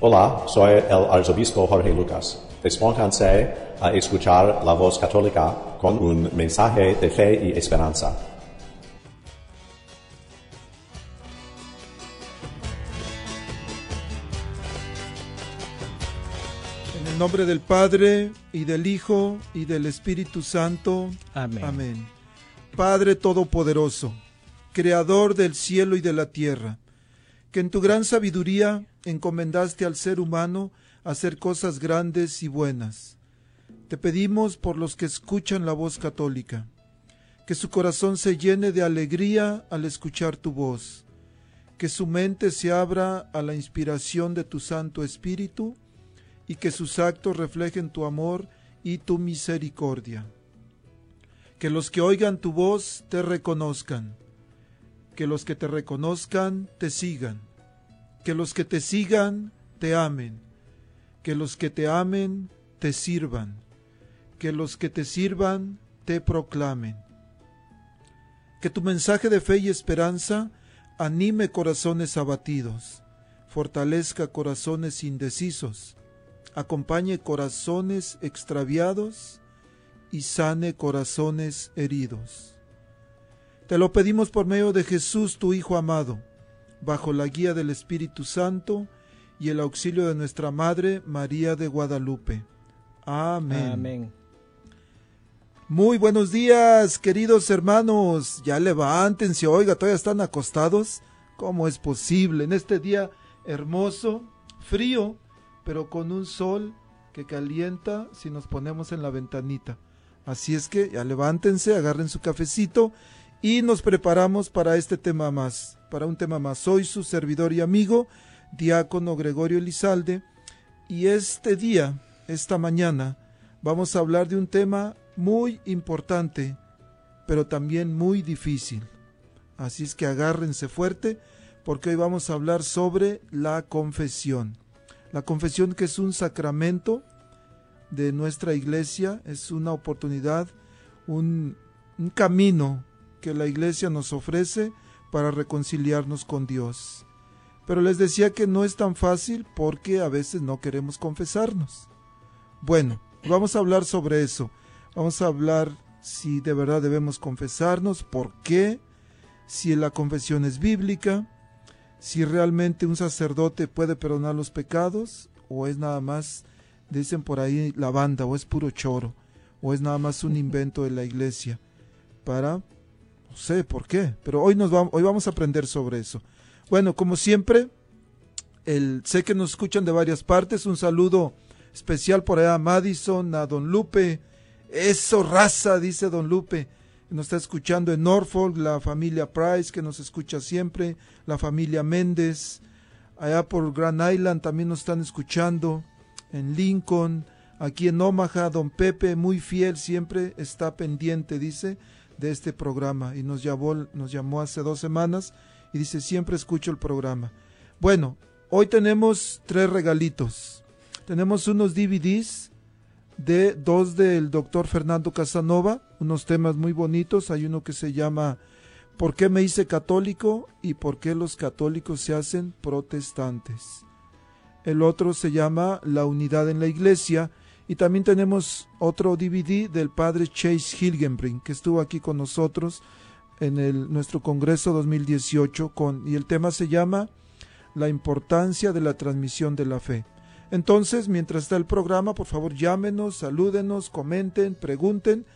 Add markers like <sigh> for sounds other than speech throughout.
Hola, soy el arzobispo Jorge Lucas. Despónganse a escuchar la voz católica con un mensaje de fe y esperanza. En el nombre del Padre, y del Hijo, y del Espíritu Santo. Amén. Amén. Padre Todopoderoso, Creador del cielo y de la tierra, que en tu gran sabiduría encomendaste al ser humano hacer cosas grandes y buenas. Te pedimos por los que escuchan la voz católica, que su corazón se llene de alegría al escuchar tu voz, que su mente se abra a la inspiración de tu Santo Espíritu y que sus actos reflejen tu amor y tu misericordia. Que los que oigan tu voz te reconozcan, que los que te reconozcan te sigan, que los que te sigan te amen, que los que te amen te sirvan, que los que te sirvan te proclamen. Que tu mensaje de fe y esperanza anime corazones abatidos, fortalezca corazones indecisos, acompañe corazones extraviados y sane corazones heridos. Te lo pedimos por medio de Jesús, tu Hijo amado, bajo la guía del Espíritu Santo y el auxilio de nuestra Madre María de Guadalupe. Amén. Amén. Muy buenos días, queridos hermanos. Ya levántense, oiga, todavía están acostados. ¿Cómo es posible en este día hermoso, frío, pero con un sol que calienta si nos ponemos en la ventanita? Así es que ya levántense, agarren su cafecito y nos preparamos para este tema más, para un tema más. Soy su servidor y amigo, diácono Gregorio Elizalde, y este día, esta mañana, vamos a hablar de un tema muy importante, pero también muy difícil. Así es que agárrense fuerte, porque hoy vamos a hablar sobre la confesión. La confesión que es un sacramento de nuestra iglesia, es una oportunidad, un, un camino que la iglesia nos ofrece para reconciliarnos con Dios. Pero les decía que no es tan fácil porque a veces no queremos confesarnos. Bueno, vamos a hablar sobre eso. Vamos a hablar si de verdad debemos confesarnos, por qué, si la confesión es bíblica, si realmente un sacerdote puede perdonar los pecados o es nada más, dicen por ahí la banda, o es puro choro, o es nada más un invento de la iglesia para sé por qué, pero hoy, nos hoy vamos a aprender sobre eso. Bueno, como siempre, el, sé que nos escuchan de varias partes. Un saludo especial por allá a Madison, a Don Lupe. Eso, raza, dice Don Lupe. Nos está escuchando en Norfolk, la familia Price, que nos escucha siempre, la familia Méndez. Allá por Grand Island también nos están escuchando. En Lincoln, aquí en Omaha, Don Pepe, muy fiel, siempre está pendiente, dice de este programa y nos llamó, nos llamó hace dos semanas y dice siempre escucho el programa. Bueno, hoy tenemos tres regalitos. Tenemos unos DVDs de dos del doctor Fernando Casanova, unos temas muy bonitos. Hay uno que se llama ¿Por qué me hice católico? y ¿Por qué los católicos se hacen protestantes? El otro se llama La unidad en la iglesia y también tenemos otro DVD del padre Chase Hilgenbrink, que estuvo aquí con nosotros en nuestro Congreso 2018, con, y el tema se llama La importancia de la transmisión de la fe. Entonces, mientras está el programa, por favor llámenos, salúdenos, comenten, pregunten.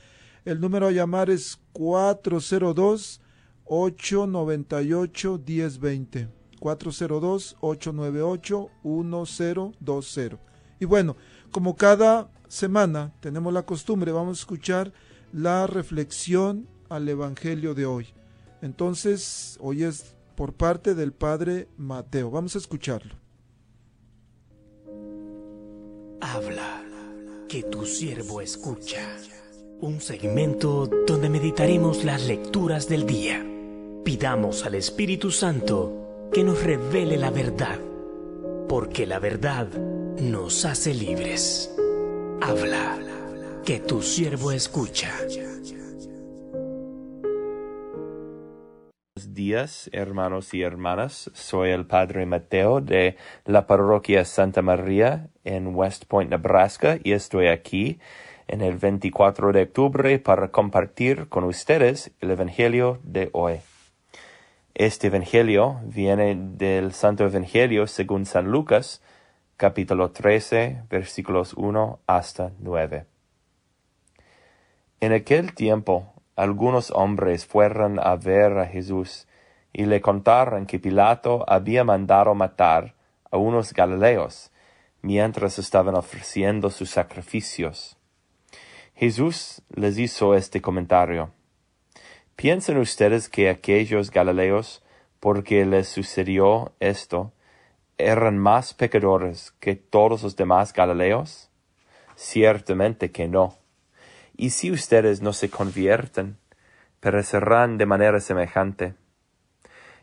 El número a llamar es 402-898-1020. 402-898-1020. Y bueno, como cada semana tenemos la costumbre, vamos a escuchar la reflexión al Evangelio de hoy. Entonces, hoy es por parte del Padre Mateo. Vamos a escucharlo. Habla, que tu siervo escucha. Un segmento donde meditaremos las lecturas del día. Pidamos al Espíritu Santo que nos revele la verdad, porque la verdad nos hace libres. Habla, que tu siervo escucha. Buenos días, hermanos y hermanas. Soy el Padre Mateo de la Parroquia Santa María en West Point, Nebraska, y estoy aquí en el 24 de octubre para compartir con ustedes el Evangelio de hoy. Este Evangelio viene del Santo Evangelio según San Lucas, capítulo 13, versículos 1 hasta 9. En aquel tiempo, algunos hombres fueron a ver a Jesús y le contaron que Pilato había mandado matar a unos galileos mientras estaban ofreciendo sus sacrificios. Jesús les hizo este comentario. ¿Piensan ustedes que aquellos galileos, porque les sucedió esto, eran más pecadores que todos los demás galileos? Ciertamente que no. Y si ustedes no se convierten, perecerán de manera semejante.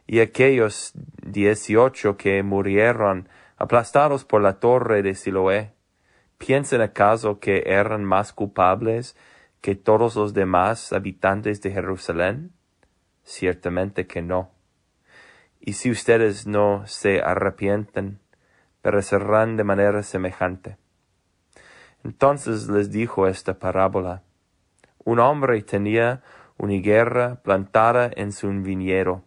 Y aquellos dieciocho que murieron aplastados por la torre de Siloé, ¿piensan acaso que eran más culpables que todos los demás habitantes de Jerusalén? Ciertamente que no. Y si ustedes no se arrepienten, perecerán de manera semejante. Entonces les dijo esta parábola. Un hombre tenía una higuera plantada en su viñedo.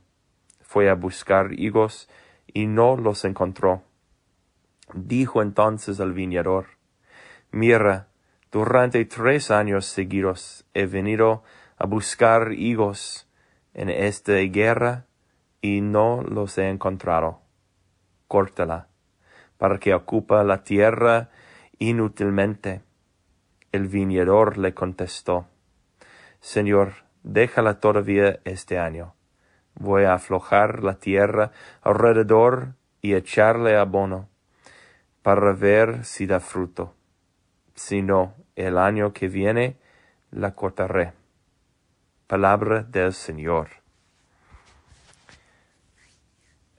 Fue a buscar higos y no los encontró. Dijo entonces al viñador, Mira, durante tres años seguidos he venido a buscar higos en esta higuera y no los he encontrado. Córtala, para que ocupa la tierra inútilmente. El viñador le contestó, Señor, déjala todavía este año. Voy a aflojar la tierra alrededor y echarle abono, para ver si da fruto. Si no, el año que viene la cortaré. Palabra del Señor.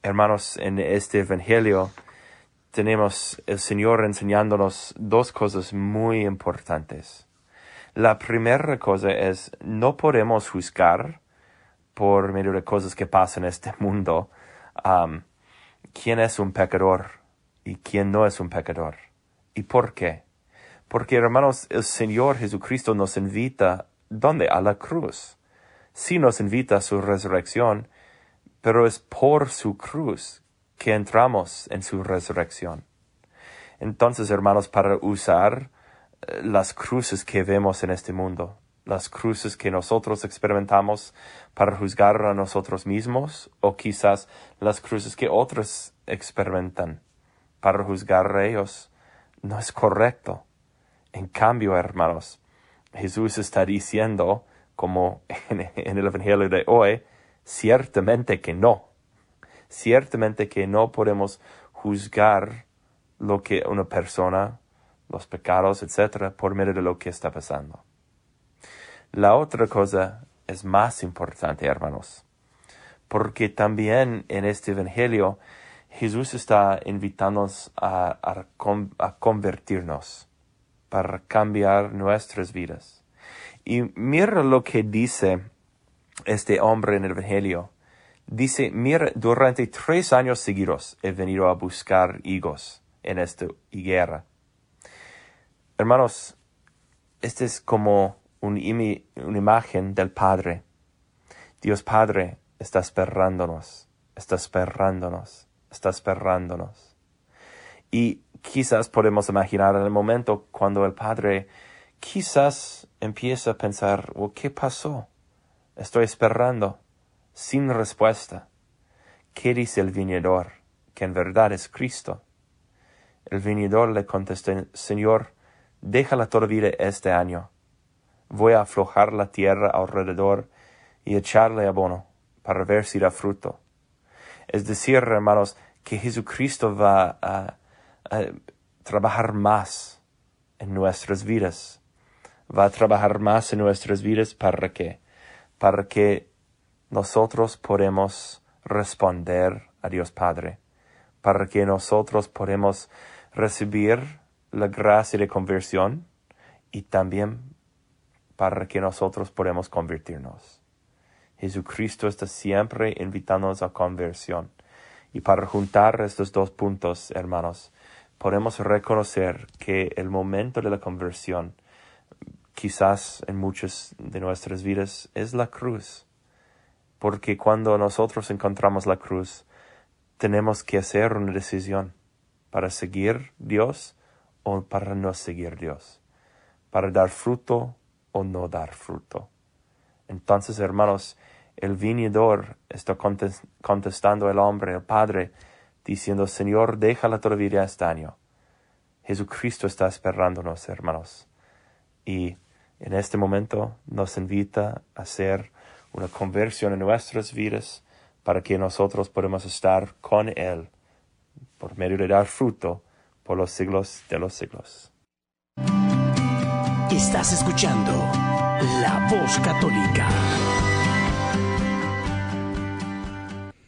Hermanos, en este Evangelio tenemos el Señor enseñándonos dos cosas muy importantes. La primera cosa es, no podemos juzgar por medio de cosas que pasan en este mundo um, quién es un pecador y quién no es un pecador. ¿Y por qué? Porque, hermanos, el Señor Jesucristo nos invita, ¿dónde? A la cruz. Sí nos invita a su resurrección, pero es por su cruz que entramos en su resurrección. Entonces, hermanos, para usar eh, las cruces que vemos en este mundo, las cruces que nosotros experimentamos para juzgar a nosotros mismos, o quizás las cruces que otros experimentan para juzgar a ellos, no es correcto. En cambio, hermanos, Jesús está diciendo, como en, el Evangelio de hoy, ciertamente que no. Ciertamente que no podemos juzgar lo que una persona, los pecados, etcétera, por medio de lo que está pasando. La otra cosa es más importante, hermanos, porque también en este Evangelio Jesús está invitándonos a, a convertirnos para cambiar nuestras vidas. Y mira lo que dice este hombre en el Evangelio. Dice, mira, durante tres años seguidos he venido a buscar higos en esta higuera. Hermanos, este es como un una imagen del Padre. Dios Padre está esperándonos, está esperándonos, está esperándonos. Y quizás podemos imaginar en el momento cuando el Padre quizás empieza a pensar, oh, ¿qué pasó? Estoy esperando, sin respuesta. ¿Qué dice el viñador? Que en verdad es Cristo. El viñador le contesta, Señor, déjala todavía este año. Voy a aflojar la tierra alrededor y echarle abono para ver si da fruto. Es decir, hermanos, que Jesucristo va a, a trabajar más en nuestras vidas. Va a trabajar más en nuestras vidas para que, para que nosotros podemos responder a Dios Padre, para que nosotros podemos recibir la gracia de conversión y también para que nosotros podamos convertirnos. Jesucristo está siempre invitándonos a conversión. Y para juntar estos dos puntos, hermanos, podemos reconocer que el momento de la conversión, quizás en muchas de nuestras vidas, es la cruz. Porque cuando nosotros encontramos la cruz, tenemos que hacer una decisión para seguir Dios o para no seguir Dios, para dar fruto o no dar fruto. Entonces, hermanos, el viñador está contestando al hombre, el Padre, diciendo, Señor, déjala todavía este año. Jesucristo está esperándonos, hermanos. Y en este momento nos invita a hacer una conversión en nuestras vidas para que nosotros podamos estar con Él por medio de dar fruto por los siglos de los siglos. Estás escuchando La Voz Católica.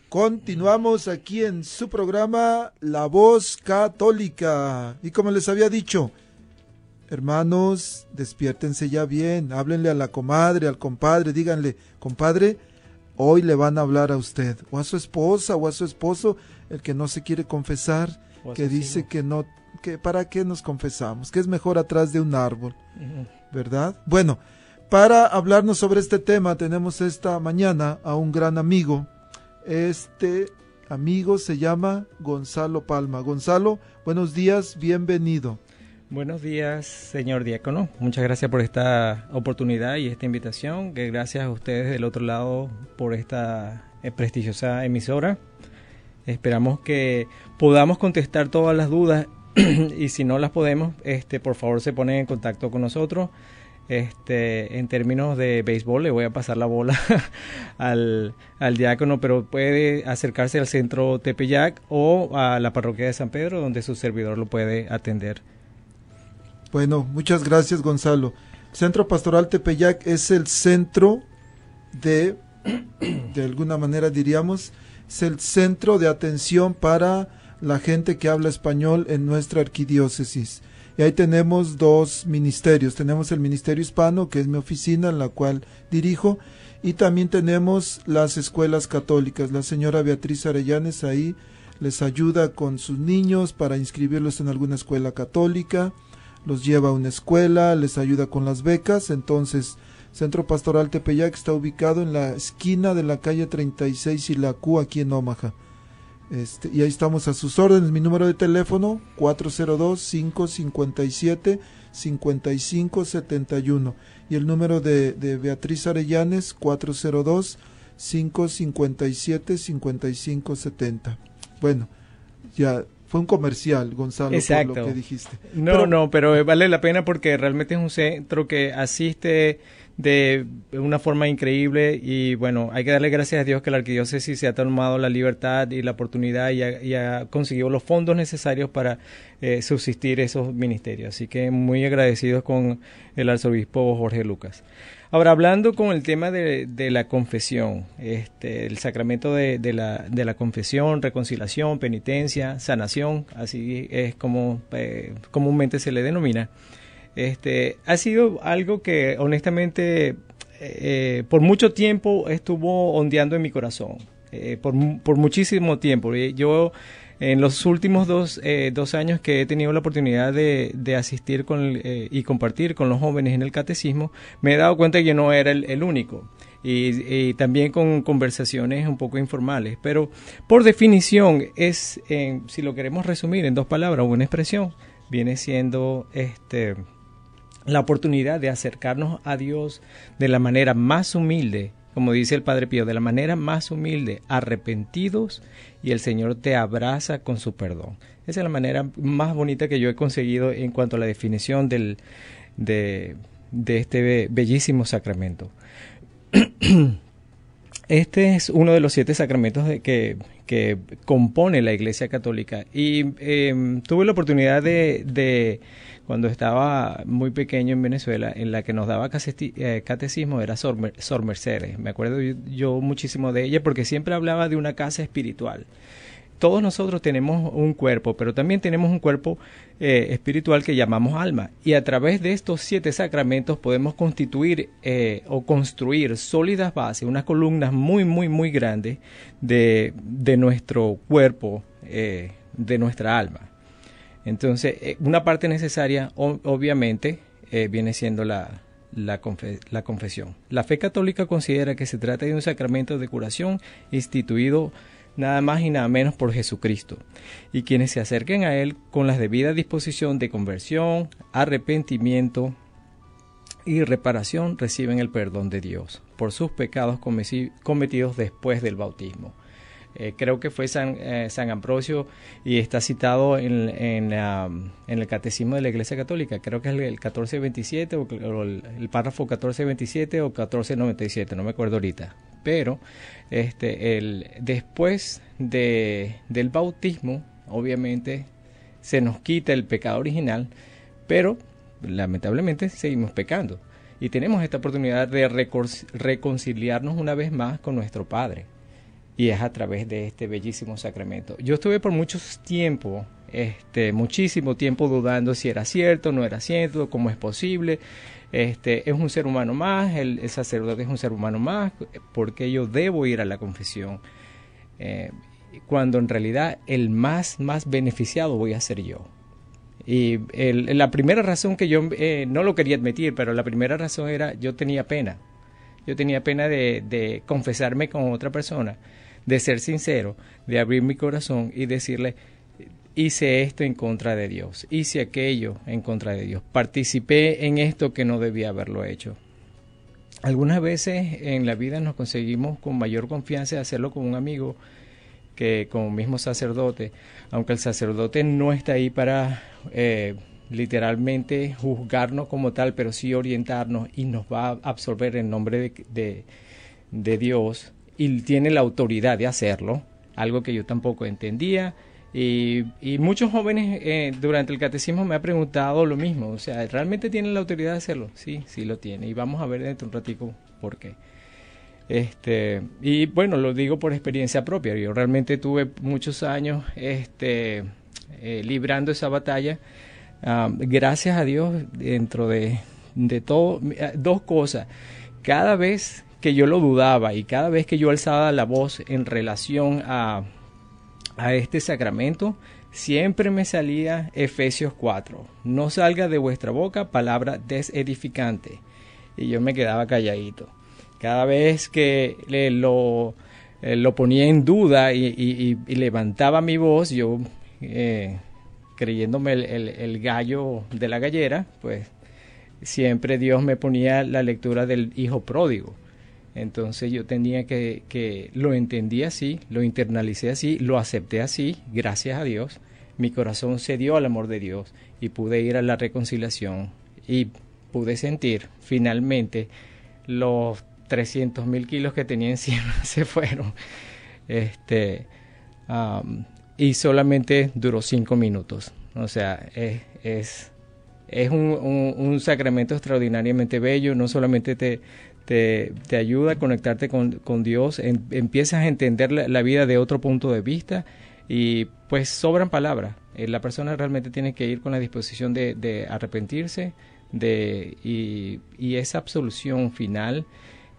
Continuamos aquí en su programa La Voz Católica. Y como les había dicho, hermanos, despiértense ya bien, háblenle a la comadre, al compadre, díganle, compadre, hoy le van a hablar a usted, o a su esposa, o a su esposo, el que no se quiere confesar, que dice que no, que para qué nos confesamos, que es mejor atrás de un árbol, ¿verdad? Bueno, para hablarnos sobre este tema tenemos esta mañana a un gran amigo, este amigo se llama Gonzalo Palma. Gonzalo, buenos días, bienvenido. Buenos días, señor diácono. Muchas gracias por esta oportunidad y esta invitación. Gracias a ustedes del otro lado por esta eh, prestigiosa emisora. Esperamos que podamos contestar todas las dudas <clears throat> y si no las podemos, este, por favor se ponen en contacto con nosotros. Este, en términos de béisbol, le voy a pasar la bola <laughs> al, al, diácono, pero puede acercarse al centro Tepeyac o a la parroquia de San Pedro, donde su servidor lo puede atender. Bueno, muchas gracias, Gonzalo. Centro Pastoral Tepeyac es el centro de, <clears throat> de alguna manera diríamos, es el centro de atención para la gente que habla español en nuestra arquidiócesis. Y ahí tenemos dos ministerios. Tenemos el Ministerio Hispano, que es mi oficina en la cual dirijo, y también tenemos las escuelas católicas. La señora Beatriz Arellanes ahí les ayuda con sus niños para inscribirlos en alguna escuela católica, los lleva a una escuela, les ayuda con las becas. Entonces, Centro Pastoral Tepeyac está ubicado en la esquina de la calle 36 y la Q aquí en Omaha. Este, y ahí estamos a sus órdenes. Mi número de teléfono 402-557-5571. Y el número de, de Beatriz Arellanes 402-557-5570. Bueno, ya fue un comercial, Gonzalo, Exacto. por lo que dijiste. No, pero, no, pero vale la pena porque realmente es un centro que asiste de una forma increíble y bueno, hay que darle gracias a Dios que la arquidiócesis se ha tomado la libertad y la oportunidad y ha, conseguido los fondos necesarios para eh, subsistir esos ministerios. Así que muy agradecidos con el arzobispo Jorge Lucas. Ahora, hablando con el tema de, de la confesión, este, el sacramento de, de, la, de la confesión, reconciliación, penitencia, sanación, así es como eh, comúnmente se le denomina. Este, ha sido algo que honestamente eh, por mucho tiempo estuvo ondeando en mi corazón, eh, por, muchísimo tiempo. Yo en los últimos dos, eh, años que he tenido la oportunidad de, asistir con, eh, y compartir con los jóvenes en el catecismo, me he dado cuenta que yo no era el, único. Y, y, también con conversaciones un poco informales. Pero por definición es, eh, si lo queremos resumir en dos palabras o una expresión, viene siendo este la oportunidad de acercarnos a Dios de la manera más humilde, como dice el Padre Pío, de la manera más humilde, arrepentidos, y el Señor te abraza con su perdón. Esa es la manera más bonita que yo he conseguido en cuanto a la definición del, de, este bellísimo sacramento. <clears throat> Este es uno de los siete sacramentos que, que compone la Iglesia Católica. Y em, tuve la oportunidad de, cuando estaba muy pequeño en Venezuela, en la que nos daba eh, catecismo era Sor, Mercedes. Me acuerdo yo, muchísimo de ella porque siempre hablaba de una casa espiritual todos nosotros tenemos un cuerpo, pero también tenemos un cuerpo eh, espiritual que llamamos alma. Y a través de estos siete sacramentos podemos constituir eh, o construir sólidas bases, unas columnas muy, muy, muy grandes de, nuestro cuerpo, eh, de nuestra alma. Entonces, una parte necesaria, obviamente, viene siendo la, la, la, confesión. La fe católica considera que se trata de un sacramento de curación instituido nada más y nada menos por Jesucristo, y quienes se acerquen a Él con la debida disposición de conversión, arrepentimiento y reparación reciben el perdón de Dios por sus pecados cometidos después del bautismo. Eh, creo que fue San, eh, San, Ambrosio y está citado en, en, el Catecismo de la Iglesia Católica, creo que es el, 1427 o, el, el, párrafo 1427 o 1497, no me acuerdo ahorita, pero este, el, después de, del bautismo, obviamente, se nos quita el pecado original, pero lamentablemente seguimos pecando. Y tenemos esta oportunidad de reconciliarnos una vez más con nuestro Padre. Y es a través de este bellísimo sacramento. Yo estuve por mucho tiempo, este, muchísimo tiempo dudando si era cierto, no era cierto, cómo es posible. Este, es un ser humano más, el, sacerdote es un ser humano más, porque yo debo ir a la confesión. Eh, cuando en realidad el más, más beneficiado voy a ser yo. Y la primera razón que yo eh, no lo quería admitir, pero la primera razón era yo tenía pena. Yo tenía pena de, de confesarme con otra persona, de ser sincero, de abrir mi corazón y decirle, hice esto en contra de Dios, hice aquello en contra de Dios, participé en esto que no debía haberlo hecho. Algunas veces en la vida nos conseguimos con mayor confianza hacerlo con un amigo que con un mismo sacerdote, aunque el sacerdote no está ahí para eh, literalmente juzgarnos como tal, pero sí orientarnos y nos va a absorber en nombre de, de Dios y tiene la autoridad de hacerlo, algo que yo tampoco entendía y, muchos jóvenes eh, durante el catecismo me han preguntado lo mismo, o sea, ¿realmente tienen la autoridad de hacerlo? Sí, sí lo tiene. Y vamos a ver dentro de un ratico por qué. Este, y bueno, lo digo por experiencia propia. Yo realmente tuve muchos años este, eh, librando esa batalla. Ah, gracias a Dios, dentro de, de todo, eh, dos cosas. Cada vez que yo lo dudaba y cada vez que yo alzaba la voz en relación a a este sacramento, siempre me salía Efesios 4. No salga de vuestra boca palabra desedificante. Y yo me quedaba calladito. Cada vez que le, lo, eh, lo, ponía en duda y, levantaba mi voz, yo eh, creyéndome el, el gallo de la gallera, pues siempre Dios me ponía la lectura del hijo pródigo entonces yo tenía que, lo entendí así, lo internalicé así, lo acepté así, gracias a Dios. Mi corazón cedió al amor de Dios y pude ir a la reconciliación y pude sentir finalmente los 300 mil kilos que tenía <laughs> encima se fueron. Este, y solamente duró cinco minutos. O sea, es, es, es un, un, sacramento extraordinariamente bello. No solamente te, te, ayuda a conectarte con, Dios, empiezas a entender la, vida de otro punto de vista y pues sobran palabras. Eh, la persona realmente tiene que ir con la disposición de, arrepentirse de, y, esa absolución final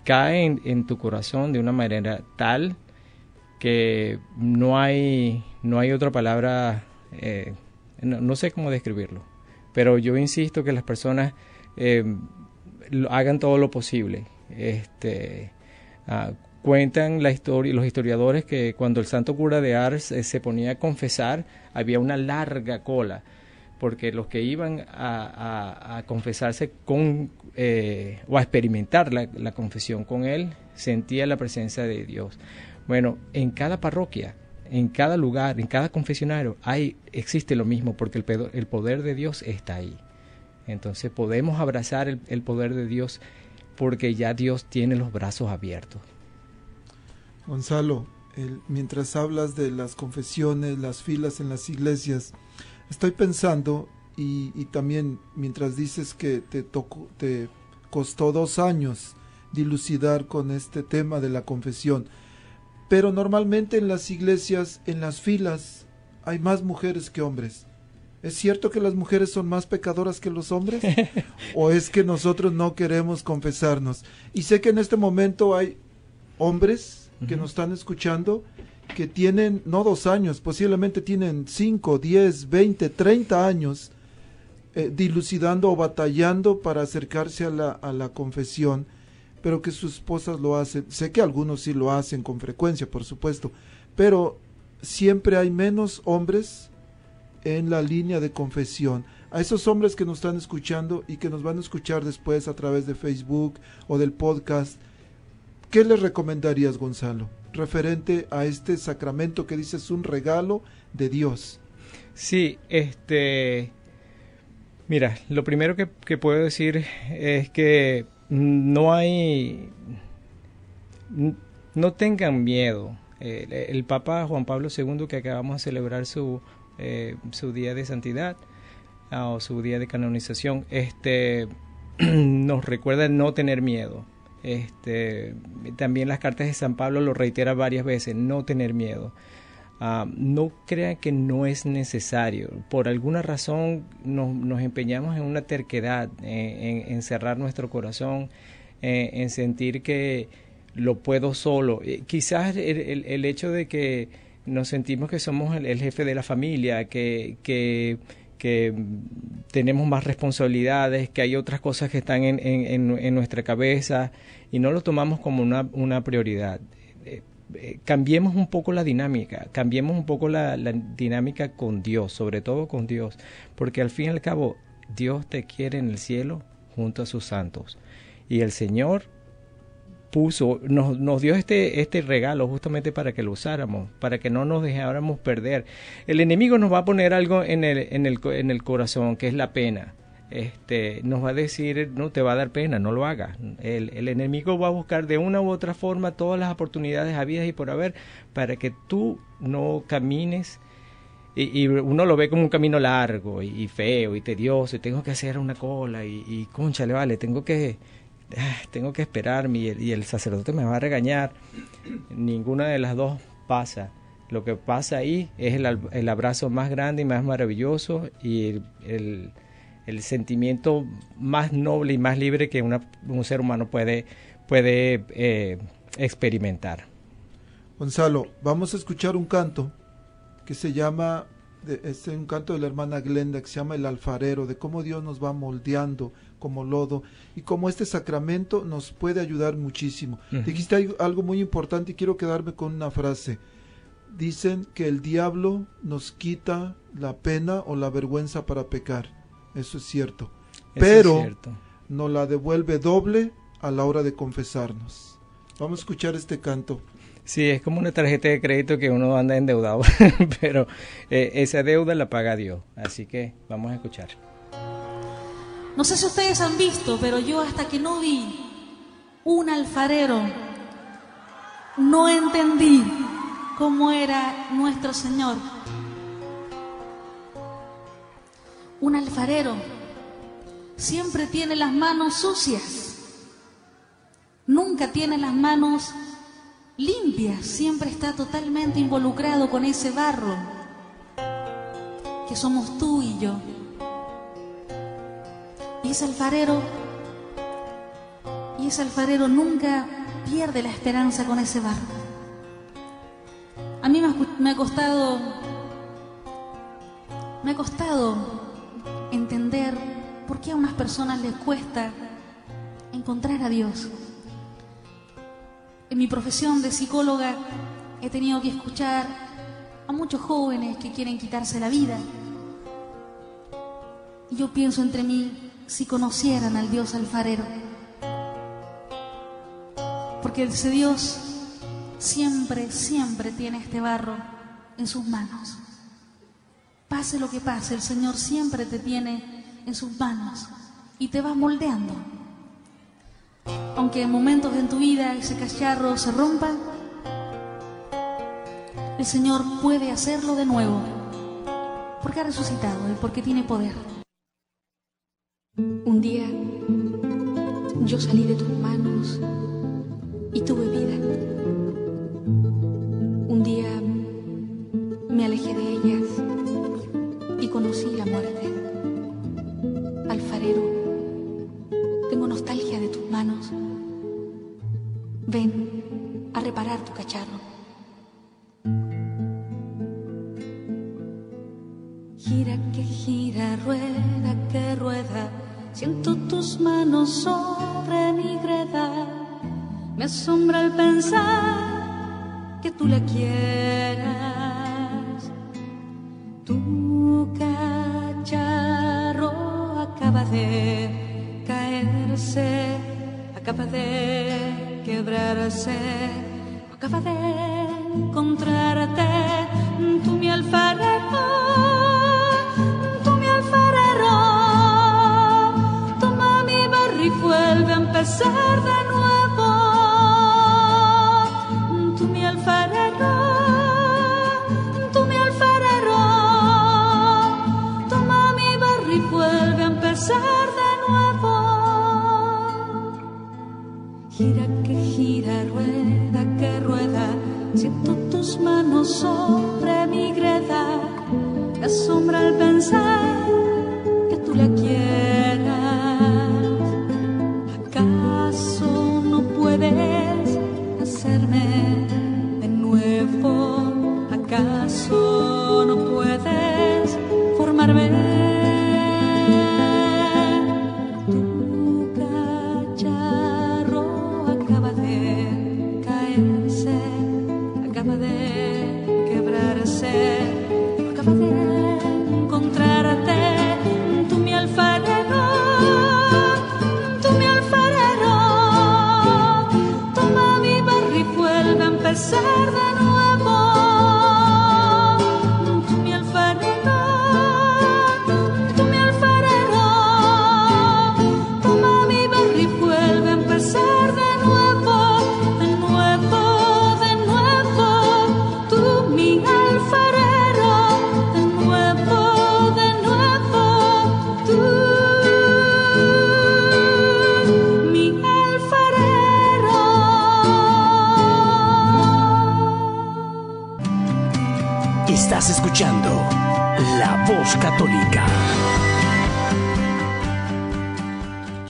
cae en, tu corazón de una manera tal que no hay, no hay otra palabra, eh, no, sé cómo describirlo, pero yo insisto que las personas eh, hagan todo lo posible este, ah, cuentan la historia, los historiadores que cuando el santo cura de Ars eh, se ponía a confesar, había una larga cola, porque los que iban a, confesarse con, eh, o a experimentar la, confesión con él, sentían la presencia de Dios. Bueno, en cada parroquia, en cada lugar, en cada confesionario, hay, existe lo mismo, porque el, el poder de Dios está ahí. Entonces podemos abrazar el poder de Dios porque ya Dios tiene los brazos abiertos. Gonzalo, mientras hablas de las confesiones, las filas en las iglesias, estoy pensando y, y también mientras dices que te tocó, te costó dos años dilucidar con este tema de la confesión, pero normalmente en las iglesias, en las filas, hay más mujeres que hombres. ¿Es cierto que las mujeres son más pecadoras que los hombres? <laughs> ¿O es que nosotros no queremos confesarnos? Y sé que en este momento hay hombres que nos están escuchando que tienen no dos años, posiblemente tienen cinco, diez, veinte, treinta años eh, dilucidando o batallando para acercarse a la, a la confesión, pero que sus esposas lo hacen. Sé que algunos sí lo hacen con frecuencia, por supuesto, pero siempre hay menos hombres en la línea de confesión. A esos hombres que nos están escuchando y que nos van a escuchar después a través de Facebook o del podcast, ¿qué les recomendarías, Gonzalo? Referente a este sacramento que dices un regalo de Dios. Sí, este... Mira, lo primero que, puedo decir es que no hay... No tengan miedo. El, el Papa Juan Pablo II, que acabamos de celebrar su, eh, su día de santidad ah, o su día de canonización, este, <clears throat> nos recuerda no tener miedo. Este, también las cartas de San Pablo lo reitera varias veces, no tener miedo. Ah, no crean que no es necesario. Por alguna razón nos, nos empeñamos en una terquedad, en, cerrar nuestro corazón, en sentir que lo puedo solo. Eh, quizás el- el hecho de que nos sentimos que somos el, jefe de la familia, que, que, tenemos más responsabilidades, que hay otras cosas que están en- en nuestra cabeza y no lo tomamos como una, una prioridad. Eh, eh, cambiemos un poco la dinámica, cambiemos un poco la, la dinámica con Dios, sobre todo con Dios, porque al fin y al cabo Dios te quiere en el cielo junto a sus santos y el Señor puso, nos, nos dio este, este regalo justamente para que lo usáramos, para que no nos dejáramos perder. El enemigo nos va a poner algo en el, en el, en el corazón, que es la pena. Este, nos va a decir, no te va a dar pena, no lo hagas. El, el enemigo va a buscar de una u otra forma todas las oportunidades habidas y por haber para que tú no camines y, y uno lo ve como un camino largo y, feo y tedioso y tengo que hacer una cola y, y conchale, vale, tengo que tengo que esperarme y el, y el sacerdote me va a regañar. Ninguna de las dos pasa. Lo que pasa ahí es el, el abrazo más grande y más maravilloso y el, el- el sentimiento más noble y más libre que una- un ser humano puede, puede eh, experimentar. Gonzalo, vamos a escuchar un canto que se llama, de- es un canto de la hermana Glenda que se llama El alfarero, de cómo Dios nos va moldeando como lodo y cómo este sacramento nos puede ayudar muchísimo. Dijiste algo- muy importante y quiero quedarme con una frase. Dicen que el diablo nos quita la pena o la vergüenza para pecar. Eso es cierto. Eso es Pero cierto. nos la devuelve doble a la hora de confesarnos. Vamos a escuchar este canto. Sí, es como una tarjeta de crédito que uno anda endeudado, <laughs> pero eh, esa deuda la paga Dios. Así que vamos a escuchar. No sé si ustedes han visto, pero yo hasta que no vi un alfarero, no entendí cómo era nuestro Señor. Un alfarero siempre tiene las manos sucias, nunca tiene las manos limpias, siempre está totalmente involucrado con ese barro que somos tú y yo. Y ese alfarero, y ese alfarero nunca pierde la esperanza con ese barro. A mí me ha costado, me ha costado entender por qué a unas personas les cuesta encontrar a Dios. En mi profesión de psicóloga he tenido que escuchar a muchos jóvenes que quieren quitarse la vida. Y yo pienso entre mí, si conocieran al Dios alfarero. Porque ese Dios siempre, siempre tiene este barro en sus manos. Pase lo que pase, el Señor siempre te tiene en sus manos y te va moldeando. Aunque en momentos en tu vida ese cacharro se rompa, el Señor puede hacerlo de nuevo. Porque ha resucitado y porque tiene poder. Un día yo salí de tus manos y tuve vida. Un día me alejé de ellas y conocí la muerte. Manos. Ven a reparar tu cacharro. Gira que gira, rueda que rueda, siento tus manos sobre mi greda. Me asombra el pensar que tú la quieras. Acaba de quebrarse, acaba de encontrarte, tú mi alfarero, tú mi alfarero, toma mi barro y vuelve a empezar de nuevo, manos sobre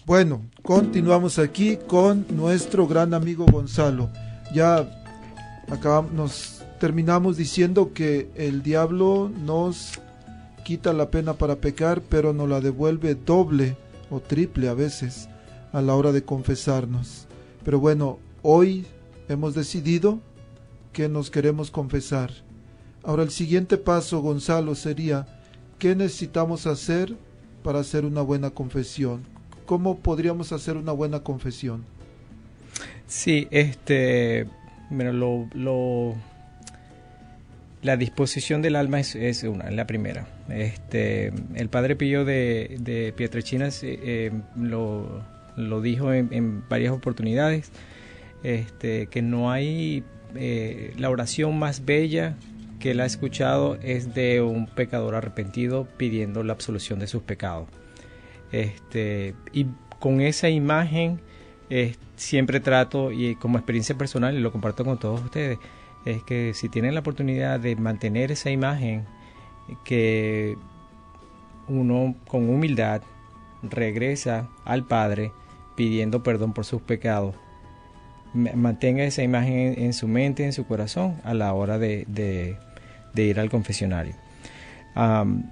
Bueno, continuamos aquí con nuestro gran amigo Gonzalo. Ya acá nos terminamos diciendo que el diablo nos quita la pena para pecar, pero nos la devuelve doble o triple a veces a la hora de confesarnos. Pero bueno, hoy hemos decidido que nos queremos confesar. Ahora el siguiente paso, Gonzalo, sería ¿qué necesitamos hacer para hacer una buena confesión? ¿Cómo podríamos hacer una buena confesión? Sí, este, bueno, lo, la disposición del alma es, es una, la primera. Este, el padre Pío de, de eh, lo, lo dijo en, en varias oportunidades, este, que no hay eh, la oración más bella que él ha escuchado es de un pecador arrepentido pidiendo la absolución de sus pecados. Este, y con esa imagen eh, siempre trato, y como experiencia personal, y lo comparto con todos ustedes, es que si tienen la oportunidad de mantener esa imagen, que uno con humildad regresa al Padre pidiendo perdón por sus pecados, ma- mantenga esa imagen en, su mente, en su corazón, a la hora de- de ir al confesionario.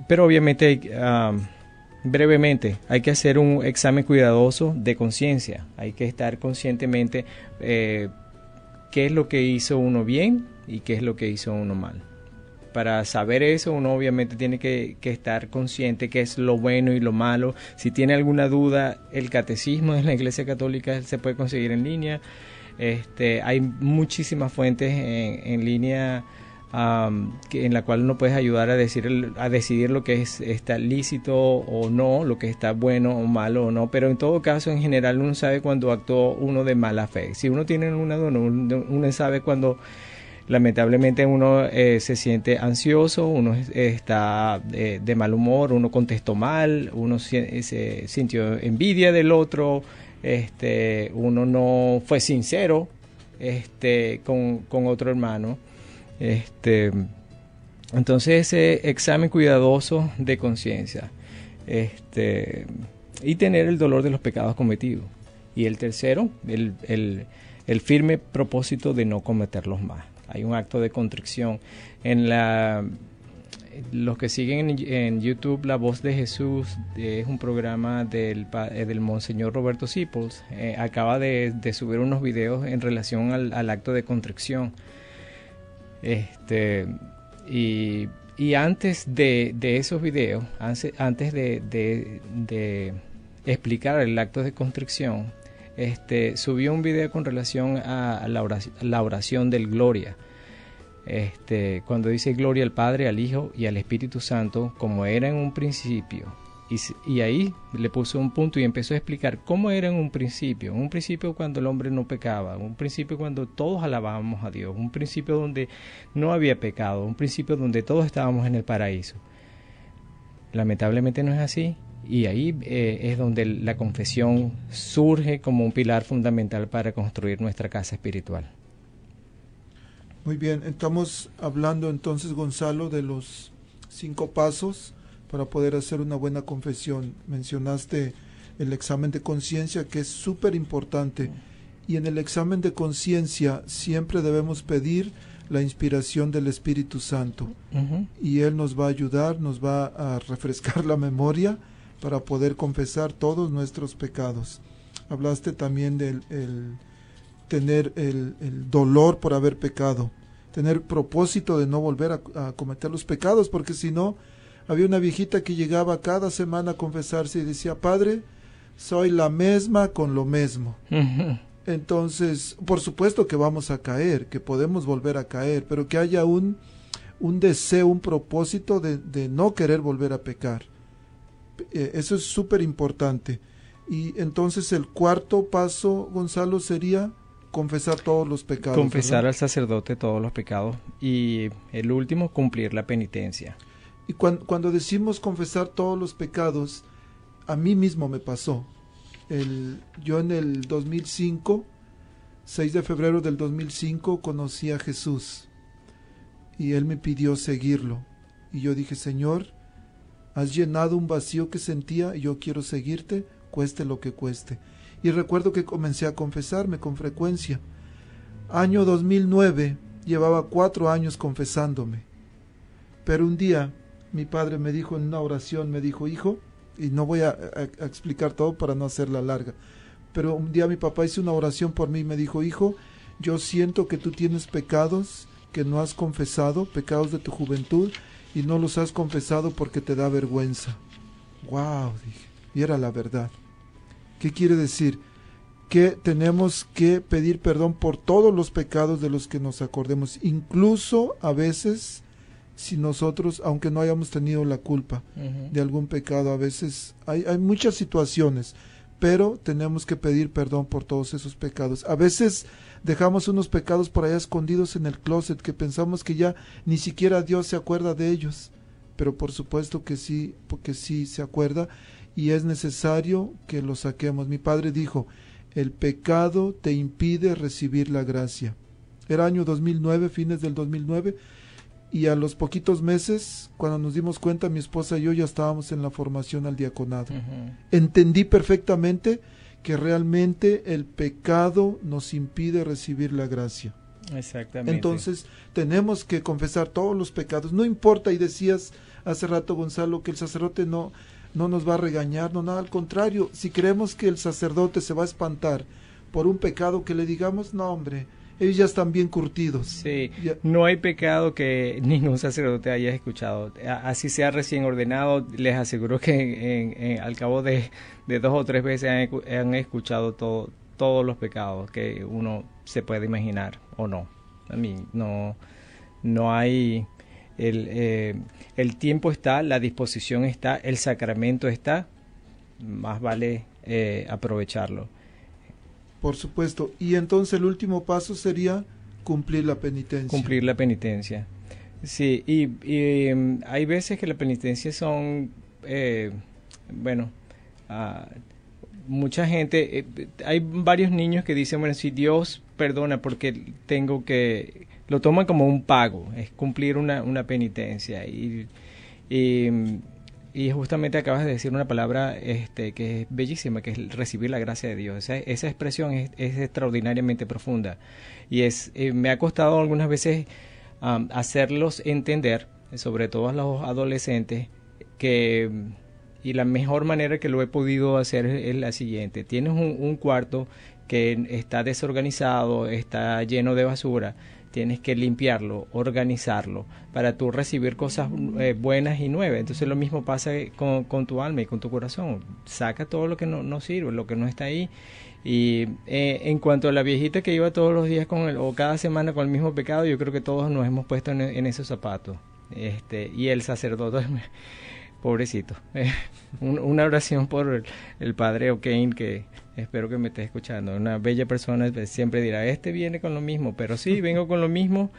Pero obviamente, am, brevemente, hay que hacer un examen cuidadoso de conciencia. Hay que estar conscientemente eh, qué es lo que hizo uno bien y qué es lo que hizo uno mal. Para saber eso, uno obviamente tiene que, que estar consciente qué es lo bueno y lo malo. Si tiene alguna duda, el catecismo de la Iglesia Católica se puede conseguir en línea. Este, hay muchísimas fuentes en, en línea am, que, en la cual uno puede ayudar a, decir, a decidir lo que es, está lícito o no, lo que está bueno o malo o no. Pero en todo caso, en general, uno sabe cuando actuó uno de mala fe. Si uno tiene una duda, uno, sabe cuando lamentablemente uno eh, se siente ansioso, uno está de mal humor, uno contestó mal, uno se, sintió envidia del otro, este, uno no fue sincero este, con otro hermano. Este, entonces ese examen cuidadoso de conciencia este, y tener el dolor de los pecados cometidos. Y el tercero, el, el, firme propósito de no cometerlos más. Hay un acto de contrición. En la los que siguen en, YouTube La Voz de Jesús es un programa del, eh, del Monseñor Roberto Sipos. Eh, acaba de, subir unos videos en relación al, acto de contrición. Este, y, antes de, esos videos, antes, de, explicar el acto de contrición, este, subió un video con relación a la oración del Gloria este, cuando dice gloria al Padre, al Hijo y al Espíritu Santo, como era en un principio. Y, ahí le puso un punto y empezó a explicar cómo era en un principio. un principio cuando el hombre no pecaba, un principio cuando todos alabábamos a Dios, un principio donde no había pecado, un principio donde todos estábamos en el paraíso. Lamentablemente no es así. Y ahí eh, es donde la confesión surge como un pilar fundamental para construir nuestra casa espiritual. Muy bien, estamos hablando entonces, Gonzalo, de los cinco pasos para poder hacer una buena confesión. Mencionaste el examen de conciencia, que es súper importante. Y en el examen de conciencia siempre debemos pedir la inspiración del Espíritu Santo. Y Él nos va a ayudar, nos va a refrescar la memoria para poder confesar todos nuestros pecados. Hablaste también del tener el, dolor por haber pecado, tener propósito de no volver a, cometer los pecados, porque si no, había una viejita que llegaba cada semana a confesarse y decía, Padre, soy la misma con lo mismo. Entonces, por supuesto que vamos a caer, que podemos volver a caer, pero que haya un, un deseo, un propósito de, de no querer volver a pecar. Eh, eso es súper importante. Y entonces el cuarto paso, Gonzalo, sería confesar todos los pecados. Confesar al sacerdote todos los pecados y el último, cumplir la penitencia. Y cuando, decimos confesar todos los pecados, a mí mismo me pasó. El, yo en el 2005, 6 de febrero del 2005, conocí a Jesús y él me pidió seguirlo. Y yo dije, Señor, has llenado un vacío que sentía y yo quiero seguirte, cueste lo que cueste y recuerdo que comencé a confesarme con frecuencia. Año 2009, llevaba cuatro años confesándome. Pero un día mi padre me dijo en una oración, me dijo, hijo, y no voy a, explicar todo para no hacerla larga, pero un día mi papá hizo una oración por mí y me dijo, hijo, yo siento que tú tienes pecados que no has confesado, pecados de tu juventud, y no los has confesado porque te da vergüenza. ¡Wow! dije, y era la verdad. ¿Qué quiere decir? Que tenemos que pedir perdón por todos los pecados de los que nos acordemos, incluso a veces si nosotros, aunque no hayamos tenido la culpa de algún pecado, a veces hay, hay muchas situaciones, pero tenemos que pedir perdón por todos esos pecados. A veces dejamos unos pecados por allá escondidos en el closet que pensamos que ya ni siquiera Dios se acuerda de ellos, pero por supuesto que sí, porque sí se acuerda y es necesario que lo saquemos. Mi padre dijo, el pecado te impide recibir la gracia. Era año 2009, fines del 2009, y a los poquitos meses, cuando nos dimos cuenta, mi esposa y yo ya estábamos en la formación al diaconado. Entendí perfectamente que realmente el pecado nos impide recibir la gracia. Exactamente. Entonces tenemos que confesar todos los pecados. No importa, y decías hace rato Gonzalo, que el sacerdote no, no nos va a regañar, no nada, al contrario, si creemos que el sacerdote se va a espantar por un pecado que le digamos, no hombre, ellos ya están bien curtidos. Sí, no hay pecado que <laughs> ningún sacerdote haya escuchado. Así sea recién ordenado, les aseguro que al cabo de, dos o tres veces han, escuchado todo, todos los pecados que uno se puede imaginar o no. A mí no, no hay el, eh, el tiempo está, la disposición está, el sacramento está, más vale eh, aprovecharlo. Por supuesto. Y entonces el último paso sería Cumplir la penitencia. Cumplir la penitencia. Sí, y, y em, hay veces que las penitencias son, eh, bueno, ah, mucha gente, eh, hay varios niños que dicen, bueno, si Dios perdona porque tengo que, lo toman como un pago, es cumplir una, una penitencia. Y, y, y justamente acabas de decir una palabra este, que es bellísima, que es recibir la gracia de Dios. Esa, expresión es, es, extraordinariamente profunda. Y es, eh, me ha costado algunas veces hacerlos entender, sobre todo a los adolescentes, que y la mejor manera que lo he podido hacer es la siguiente. Tienes un cuarto que está desorganizado, está lleno de basura, tienes que limpiarlo, organizarlo, para tú recibir cosas eh, buenas y nuevas. Entonces lo mismo pasa con, con, tu alma y con tu corazón. Saca todo lo que no, sirve, lo que no está ahí. Y eh, en cuanto a la viejita que iba todos los días con el, o cada semana con el mismo pecado, yo creo que todos nos hemos puesto en, en esos zapatos. Este, y el sacerdote <laughs> pobrecito. <laughs> una oración por el, padre O'Kane, que espero que me esté escuchando. Una bella persona siempre dirá, este viene con lo mismo, pero sí, vengo con lo mismo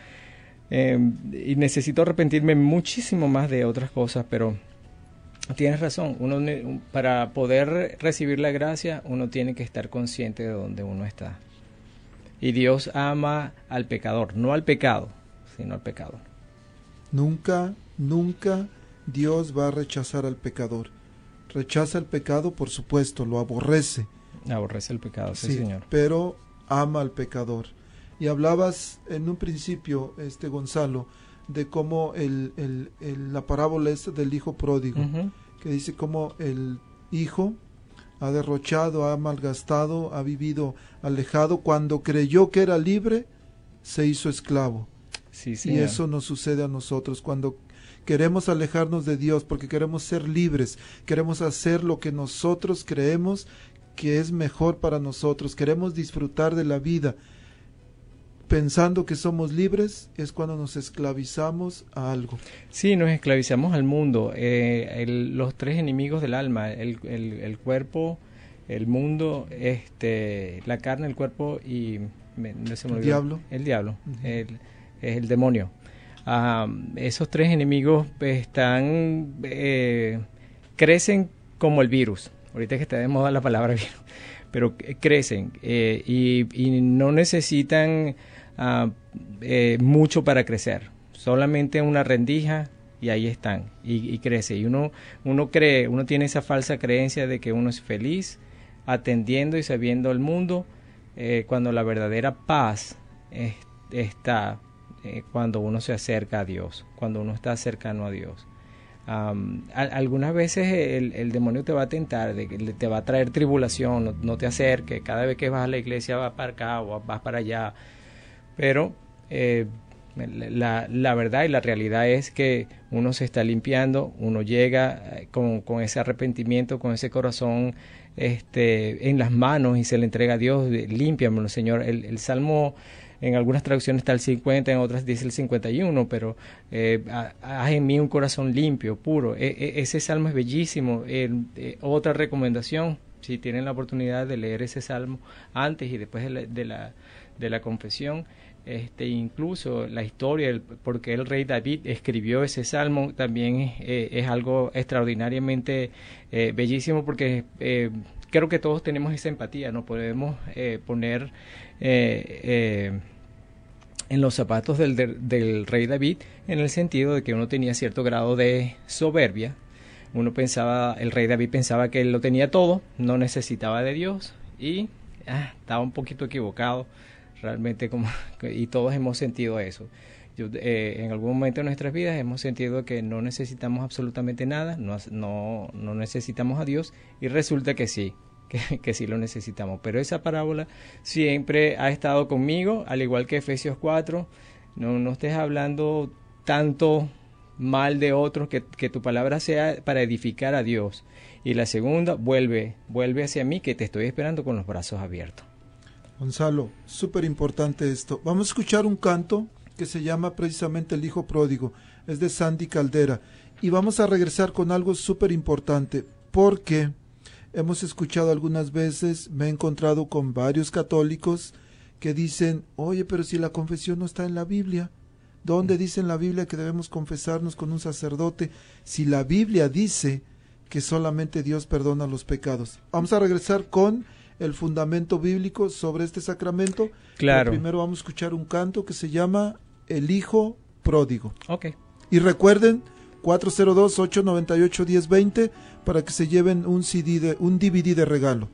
eh, y necesito arrepentirme muchísimo más de otras cosas, pero tienes razón, uno para poder recibir la gracia, uno tiene que estar consciente de dónde uno está. Y Dios ama al pecador, no al pecado, sino al pecador. Nunca, nunca Dios va a rechazar al pecador. Rechaza el pecado, por supuesto, lo aborrece. Aborrece el pecado, sí, sí señor. Pero ama al pecador. Y hablabas en un principio, este Gonzalo, de cómo el, el, el la parábola esta del hijo pródigo, uh -huh. que dice cómo el hijo ha derrochado, ha malgastado, ha vivido alejado, cuando creyó que era libre, se hizo esclavo. Sí, y eso nos sucede a nosotros cuando queremos alejarnos de Dios porque queremos ser libres, queremos hacer lo que nosotros creemos que es mejor para nosotros, queremos disfrutar de la vida. Pensando que somos libres es cuando nos esclavizamos a algo. Sí, nos esclavizamos al mundo. Eh, el, los tres enemigos del alma, el, el, el, cuerpo, el mundo, este, la carne, el cuerpo y me, no se me el diablo. El diablo, uh -huh. el, el demonio. Esos tres enemigos están eh, crecen como el virus. Ahorita que está de moda la palabra <laughs> virus, pero crecen eh, y, no necesitan eh, mucho para crecer. Solamente una rendija y ahí están y, y, crece. Y uno uno cree, uno tiene esa falsa creencia de que uno es feliz atendiendo y sabiendo el mundo eh, cuando la verdadera paz es, está eh, cuando uno se acerca a Dios, cuando uno está cercano a Dios. Algunas veces el, demonio te va a tentar, te va a traer tribulación, no, te acerques, cada vez que vas a la iglesia vas para acá o vas para allá, pero eh, la, verdad y la realidad es que uno se está limpiando, uno llega eh, con, ese arrepentimiento, con ese corazón este, en las manos y se le entrega a Dios, límpiamelo Señor, el Salmo en algunas traducciones está el 50, en otras dice el 51, pero eh, haz en mí un corazón limpio, puro. E, e, ese salmo es bellísimo. El, eh, otra recomendación, si tienen la oportunidad de leer ese salmo antes y después de la, de la, confesión, este, incluso la historia, el, porque el rey David escribió ese salmo, también eh, es algo extraordinariamente eh, bellísimo porque eh, creo que todos tenemos esa empatía, no podemos poner en los zapatos del, rey David en el sentido de que uno tenía cierto grado de soberbia. Uno pensaba, el rey David pensaba que él lo tenía todo, no necesitaba de Dios y ah, estaba un poquito equivocado realmente como <laughs> y todos hemos sentido eso. Yo, eh, en algún momento de nuestras vidas hemos sentido que no necesitamos absolutamente nada, no, no, no necesitamos a Dios y resulta que sí, <laughs> que, que, sí lo necesitamos. Pero esa parábola siempre ha estado conmigo, al igual que Efesios 4. No, no estés hablando tanto mal de otros, que, que, tu palabra sea para edificar a Dios. Y la segunda, vuelve, vuelve hacia mí, que te estoy esperando con los brazos abiertos. Gonzalo, súper importante esto. Vamos a escuchar un canto que se llama precisamente El Hijo Pródigo. Es de Sandy Caldera. Y vamos a regresar con algo súper importante porque hemos escuchado algunas veces, me he encontrado con varios católicos que dicen, oye, pero si la confesión no está en la Biblia, ¿dónde dice en la Biblia que debemos confesarnos con un sacerdote? Si la Biblia dice que solamente Dios perdona los pecados. Vamos a regresar con el fundamento bíblico sobre este sacramento. Claro. primero vamos a escuchar un canto que se llama El Hijo Pródigo. Ok. Y recuerden, 402-898-1020 para que se lleven un, CD de, un DVD de regalo.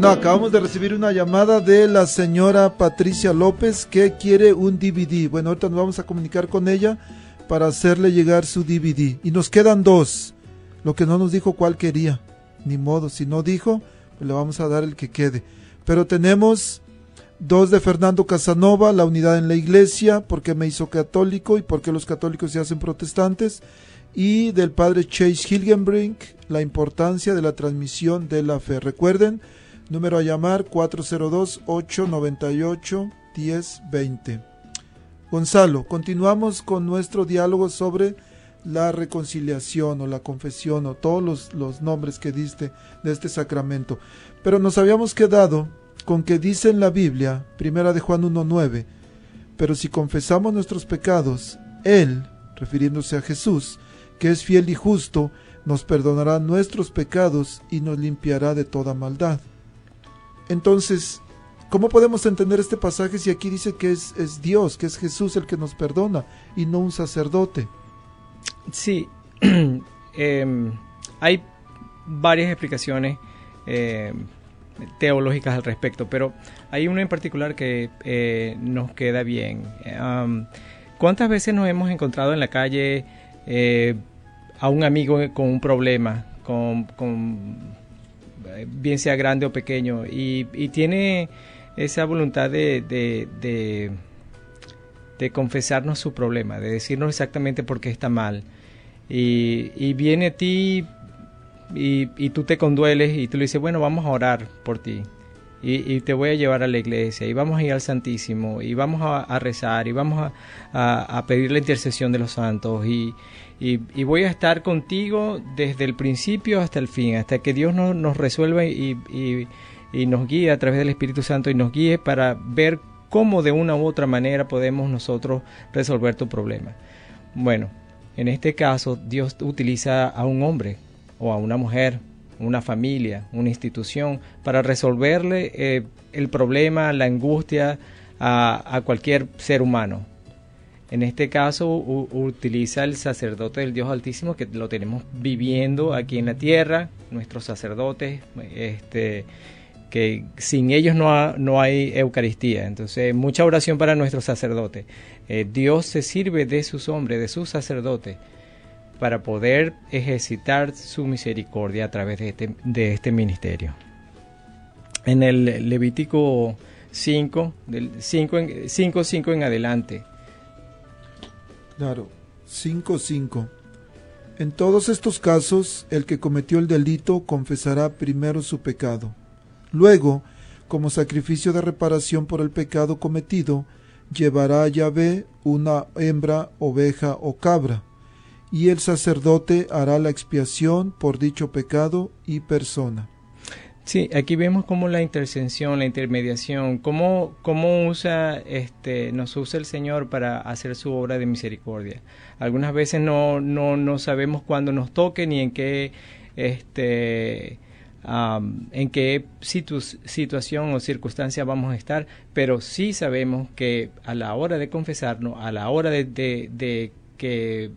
Bueno, acabamos de recibir una llamada de la señora Patricia López que quiere un DVD. Bueno, ahorita nos vamos a comunicar con ella para hacerle llegar su DVD. Y nos quedan dos. Lo que no nos dijo cuál quería. Ni modo, si no dijo, pues le vamos a dar el que quede. Pero tenemos dos de Fernando Casanova, La unidad en la iglesia, porque me hizo católico y porque los católicos se hacen protestantes. Y del padre Chase Hilgenbrink, La importancia de la transmisión de la fe. Recuerden, número a llamar 402-898-1020. Gonzalo, continuamos con nuestro diálogo sobre la reconciliación o la confesión o todos los, los nombres que diste de este sacramento. Pero nos habíamos quedado con que dice en la Biblia, primera de Juan 1.9, pero si confesamos nuestros pecados, Él, refiriéndose a Jesús, que es fiel y justo, nos perdonará nuestros pecados y nos limpiará de toda maldad. Entonces, ¿Cómo podemos entender este pasaje si aquí dice que es, Dios, que es Jesús el que nos perdona y no un sacerdote? Sí, <clears throat> em, hay varias explicaciones em, teológicas al respecto, pero hay una en particular que eh, nos queda bien. ¿Cuántas veces nos hemos encontrado en la calle eh, a un amigo con un problema, con, con, bien sea grande o pequeño, y, tiene esa voluntad de, de, de, de confesarnos su problema, de decirnos exactamente por qué está mal? Y, y viene a ti y, y tú te condueles y tú le dices, bueno, vamos a orar por ti. Y, te voy a llevar a la iglesia y vamos a ir al Santísimo y vamos a, rezar y vamos a, pedir la intercesión de los santos y, voy a estar contigo desde el principio hasta el fin, hasta que Dios nos, resuelva y nos guíe a través del Espíritu Santo y nos guíe para ver cómo de una u otra manera podemos nosotros resolver tu problema. Bueno, en este caso Dios utiliza a un hombre o a una mujer, una familia, una institución para resolverle eh, el problema, la angustia a, cualquier ser humano. En este caso utiliza el sacerdote del Dios Altísimo que lo tenemos viviendo aquí en la tierra, nuestros sacerdotes, este, que sin ellos no, no hay Eucaristía. Entonces, mucha oración para nuestros sacerdotes. Eh, Dios se sirve de sus hombres, de sus sacerdotes, para poder ejercitar su misericordia a través de este, de este ministerio. En el Levítico 5, del 5 en, 5, 5 en adelante, Claro, 5.5. En todos estos casos, el que cometió el delito confesará primero su pecado. Luego, como sacrificio de reparación por el pecado cometido, llevará a Yahvé una hembra, oveja o cabra, y el sacerdote hará la expiación por dicho pecado y persona. Sí, aquí vemos cómo la intercesión, la intermediación, cómo, cómo usa, este, nos usa el Señor para hacer su obra de misericordia. Algunas veces no, no, no sabemos cuándo nos toque ni en qué, este, en qué situ- situación o circunstancia vamos a estar, pero sí sabemos que a la hora de confesarnos, a la hora de- de que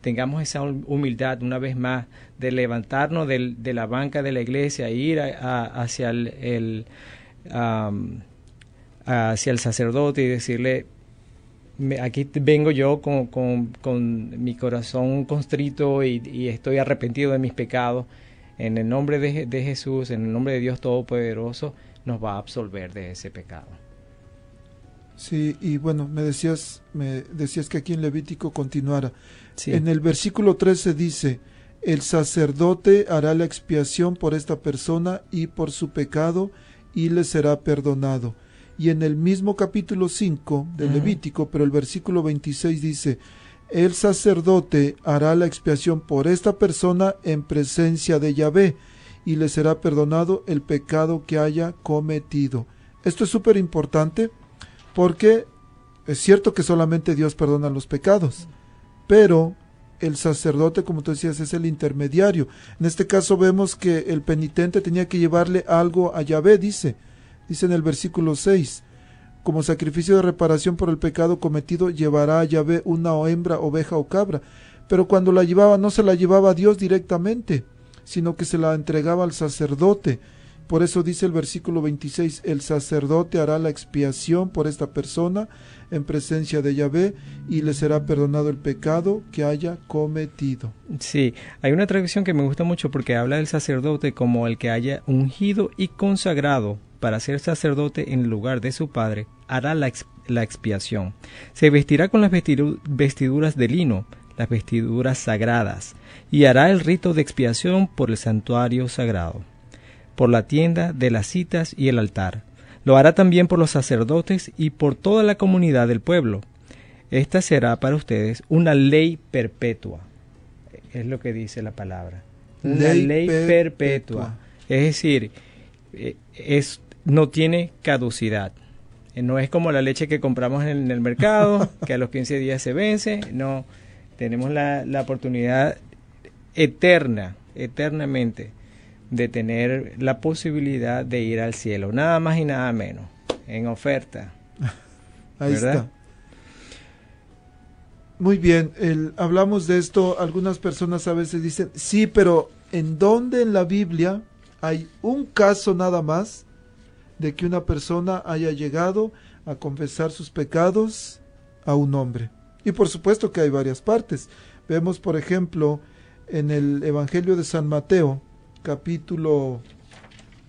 tengamos esa hum- humildad una vez más de levantarnos del- de la banca de la iglesia ir a- hacia el, am, hacia el sacerdote y decirle "Me- aquí vengo yo con, con- con mi corazón constrito y, y estoy arrepentido de mis pecados en el nombre de, de Jesús en el nombre de Dios Todopoderoso nos va a absolver de ese pecado Sí, y bueno, me decías, me decías que aquí en Levítico continuara. Sí. En el versículo 13 dice, el sacerdote hará la expiación por esta persona y por su pecado y le será perdonado. Y en el mismo capítulo 5 de. Levítico, pero el versículo 26 dice, el sacerdote hará la expiación por esta persona en presencia de Yahvé y le será perdonado el pecado que haya cometido. Esto es súper importante porque es cierto que solamente Dios perdona los pecados, pero el sacerdote, como tú decías, es el intermediario. En este caso vemos que el penitente tenía que llevarle algo a Yahvé, dice, dice en el versículo 6, como sacrificio de reparación por el pecado cometido, llevará a Yahvé una hembra, oveja o cabra. Pero cuando la llevaba, no se la llevaba a Dios directamente, sino que se la entregaba al sacerdote. Por eso dice el versículo 26, el sacerdote hará la expiación por esta persona en presencia de Yahvé y le será perdonado el pecado que haya cometido. Sí, hay una traducción que me gusta mucho porque habla del sacerdote como el que haya ungido y consagrado para ser sacerdote en lugar de su padre, hará la, la expiación. Se vestirá con las vestidu- vestiduras de lino, las vestiduras sagradas, y hará el rito de expiación por el santuario sagrado, por la tienda de las citas y el altar. Lo hará también por los sacerdotes y por toda la comunidad del pueblo. Esta será para ustedes una ley perpetua es lo que dice la palabra. Una Ley perpetua. Es decir, eh, es, no tiene caducidad. Eh, No es como la leche que compramos en el mercado, <laughs> que a los 15 días se vence. No, tenemos la, la oportunidad eterna, eternamente, de tener la posibilidad de ir al cielo. Nada más y nada menos. en oferta. <laughs> Ahí ¿Verdad? está. Muy bien, el- hablamos de esto, algunas personas a veces dicen, sí, pero ¿en dónde en la Biblia hay un caso nada más de que una persona haya llegado a confesar sus pecados a un hombre? Y por supuesto que hay varias partes. Vemos, por ejemplo, en el Evangelio de San Mateo, capítulo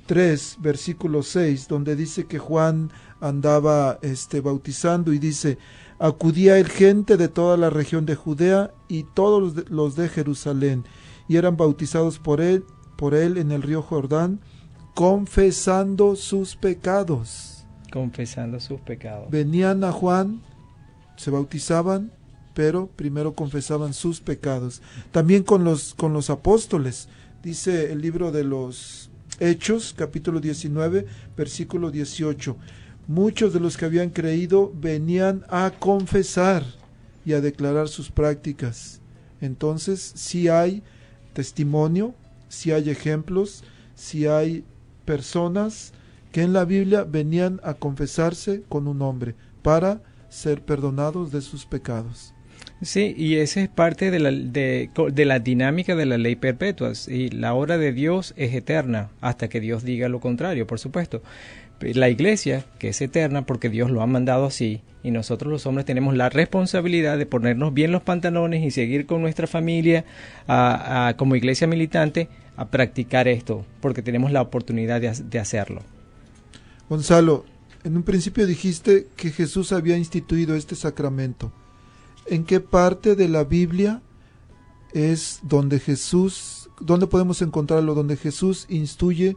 3, versículo 6, donde dice que Juan andaba este, bautizando y dice, acudía el gente de toda la región de Judea y todos los de, los de Jerusalén, y eran bautizados por él, por él en el río Jordán, confesando sus pecados. Confesando sus pecados. Venían a Juan, se bautizaban, pero primero confesaban sus pecados. También con los, con los apóstoles, dice el libro de los Hechos, capítulo 19, versículo 18. Muchos de los que habían creído venían a confesar y a declarar sus prácticas. Entonces, si hay testimonio, si hay ejemplos, si hay personas que en la Biblia venían a confesarse con un hombre para ser perdonados de sus pecados. Sí, y esa es parte de la, de, de la dinámica de la ley perpetua. Y la obra de Dios es eterna hasta que Dios diga lo contrario, por supuesto. La iglesia, que es eterna porque Dios lo ha mandado así, y nosotros los hombres tenemos la responsabilidad de ponernos bien los pantalones y seguir con nuestra familia como iglesia militante a practicar esto, porque tenemos la oportunidad de, de hacerlo. Gonzalo, en un principio dijiste que Jesús había instituido este sacramento. ¿En qué parte de la Biblia es donde Jesús, donde podemos encontrarlo, donde Jesús instituye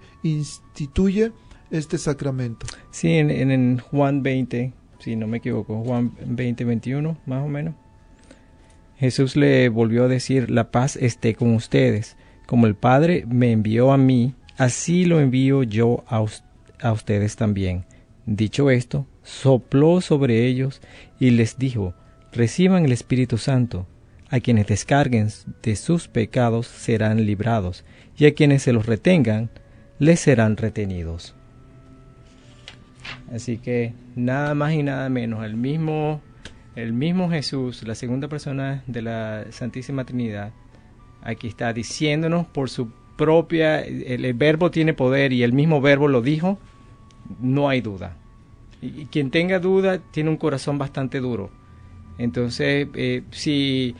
este sacramento? Sí, en, Juan 20, si no me equivoco, Juan 20, 21, más o menos. Jesús le volvió a decir, la paz esté con ustedes. Como el Padre me envió a mí, así lo envío yo a ustedes también. Dicho esto, sopló sobre ellos y les dijo, reciban el Espíritu Santo. A quienes descarguen de sus pecados serán librados, y a quienes se los retengan, les serán retenidos. Así que nada más y nada menos, el mismo, el mismo Jesús, la segunda persona de la Santísima Trinidad, aquí está diciéndonos por su propia, el, verbo tiene poder y el mismo verbo lo dijo, no hay duda. Y quien tenga duda tiene un corazón bastante duro. Entonces, eh, si,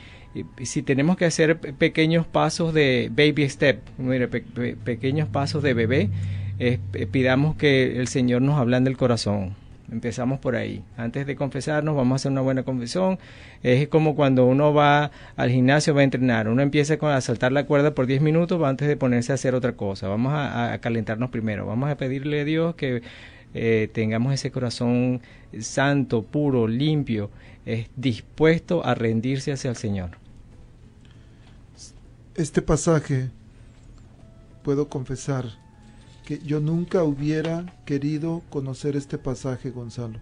si tenemos que hacer pequeños pasos de baby step, mire, pe, pe, pequeños pasos de bebé, eh, pidamos que el Señor nos ablande el corazón. Empezamos por ahí. Antes de confesarnos, vamos a hacer una buena confesión. Es como cuando uno va al gimnasio, va a entrenar. Uno empieza con, a saltar la cuerda por 10 minutos antes de ponerse a hacer otra cosa. Vamos a, a calentarnos primero. Vamos a pedirle a Dios que eh, tengamos ese corazón santo, puro, limpio, dispuesto a rendirse hacia el Señor. Este pasaje, puedo confesar, que yo nunca hubiera querido conocer este pasaje, Gonzalo,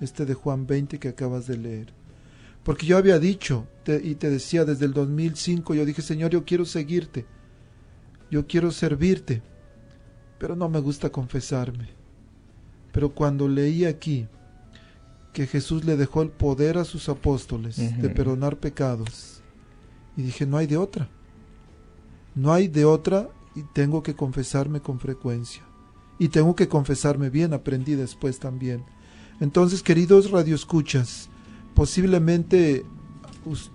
este de Juan 20 que acabas de leer. Porque yo había dicho, y te decía desde el 2005, yo dije, Señor, yo quiero seguirte, yo quiero servirte, pero no me gusta confesarme. Pero cuando leí aquí que Jesús le dejó el poder a sus apóstoles uh -huh. de perdonar pecados, y dije, no hay de otra, no hay de otra y tengo que confesarme con frecuencia. Y tengo que confesarme bien, aprendí después también. Entonces, queridos radioescuchas, posiblemente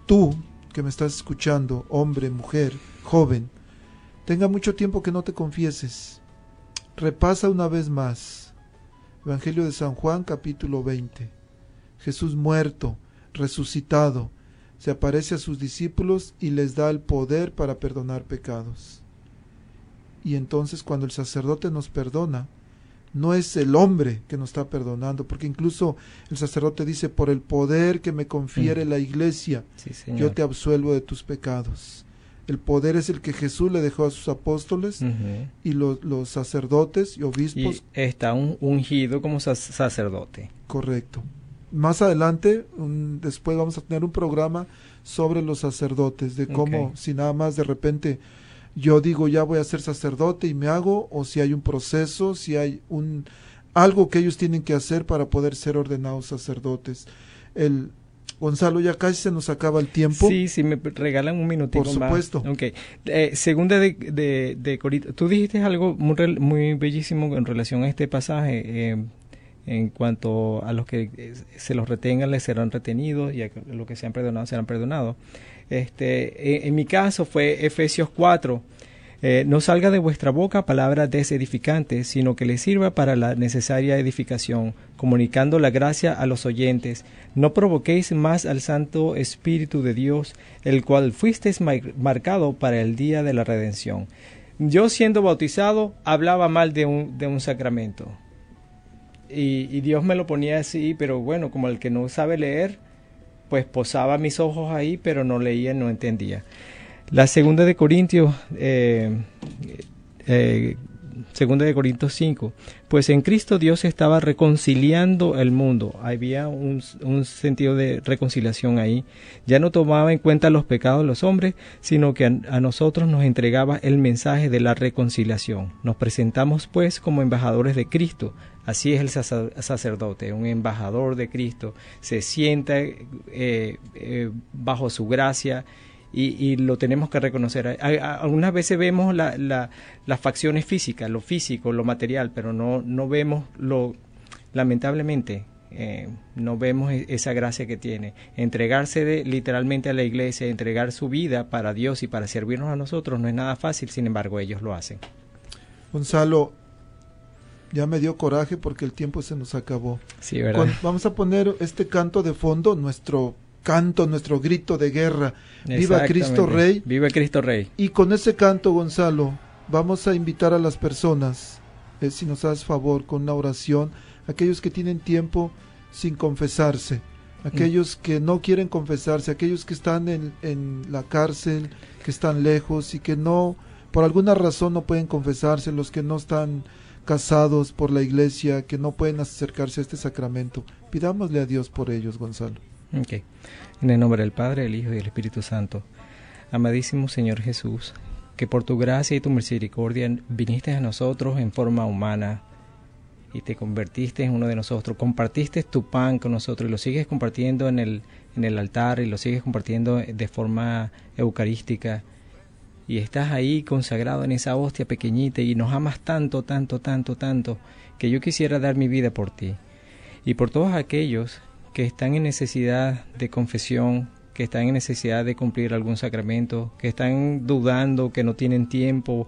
tú que me estás escuchando, hombre, mujer, joven, tenga mucho tiempo que no te confieses. Repasa una vez más. Evangelio de San Juan, capítulo 20. Jesús muerto, resucitado, se aparece a sus discípulos y les da el poder para perdonar pecados. Y entonces cuando el sacerdote nos perdona, no es el hombre que nos está perdonando, porque incluso el sacerdote dice, por el poder que me confiere mm. la iglesia, sí, yo te absuelvo de tus pecados. El poder es el que Jesús le dejó a sus apóstoles uh -huh. y los, los, sacerdotes y obispos. Y está un, ungido como sacerdote. Correcto. Más adelante, un, después vamos a tener un programa sobre los sacerdotes, de cómo, Okay. si nada más de repente yo digo ya voy a ser sacerdote y me hago, o si hay un proceso, si hay un algo que ellos tienen que hacer para poder ser ordenados sacerdotes. El Gonzalo, ya casi se nos acaba el tiempo. Sí, sí, me regalan un minutito Por supuesto. más. Ok. Eh, segunda de, de, de Corito, tú dijiste algo muy, muy bellísimo en relación a este pasaje. eh, en cuanto a los que eh, se los retengan, les serán retenidos, y a los que sean perdonados, serán perdonados. Este, en, en mi caso fue Efesios 4. Eh, no salga de vuestra boca palabra desedificante, sino que le sirva para la necesaria edificación, comunicando la gracia a los oyentes. No provoquéis más al Santo Espíritu de Dios, el cual fuisteis mar- marcado para el día de la redención. Yo siendo bautizado hablaba mal de un, de un sacramento. Y, y Dios me lo ponía así, pero bueno, como el que no sabe leer, pues posaba mis ojos ahí, pero no leía, no entendía. La segunda de Corintios, eh, eh, segunda de Corintios 5, pues en Cristo Dios estaba reconciliando el mundo. Había un, sentido de reconciliación ahí. Ya no tomaba en cuenta los pecados de los hombres, sino que a, nosotros nos entregaba el mensaje de la reconciliación. Nos presentamos pues como embajadores de Cristo. Así es el sacer- sacerdote, un embajador de Cristo. Se sienta eh, bajo su gracia y, y lo tenemos que reconocer. Algunas veces vemos la- la- las facciones físicas, lo físico, lo material, pero no, no vemos lo, lamentablemente, eh, no vemos e- esa gracia que tiene. Entregarse de- literalmente a la iglesia, entregar su vida para Dios y para servirnos a nosotros no es nada fácil, sin embargo ellos lo hacen. Gonzalo, ya me dio coraje porque el tiempo se nos acabó. Sí, ¿verdad? Con- vamos a poner este canto de fondo, nuestro canto, nuestro grito de guerra. Viva Cristo. Rey. Viva Cristo Rey. Y con ese canto, Gonzalo, vamos a invitar a las personas, eh, si nos haces favor, con una oración, aquellos que tienen tiempo sin confesarse, aquellos que no quieren confesarse, aquellos que están en, en la cárcel, que están lejos y que no, por alguna razón no pueden confesarse, los que no están casados por la iglesia, que no pueden acercarse a este sacramento. Pidámosle a Dios por ellos, Gonzalo. En el nombre del Padre, del Hijo y del Espíritu Santo. Amadísimo Señor Jesús, que por tu gracia y tu misericordia viniste a nosotros en forma humana y te convertiste en uno de nosotros, compartiste tu pan con nosotros y lo sigues compartiendo en el, en el altar y lo sigues compartiendo de forma eucarística. Y estás ahí consagrado en esa hostia pequeñita y nos amas tanto, tanto, tanto, tanto, que yo quisiera dar mi vida por ti. Y por todos aquellos que están en necesidad de confesión, que están en necesidad de cumplir algún sacramento, que están dudando, que no tienen tiempo,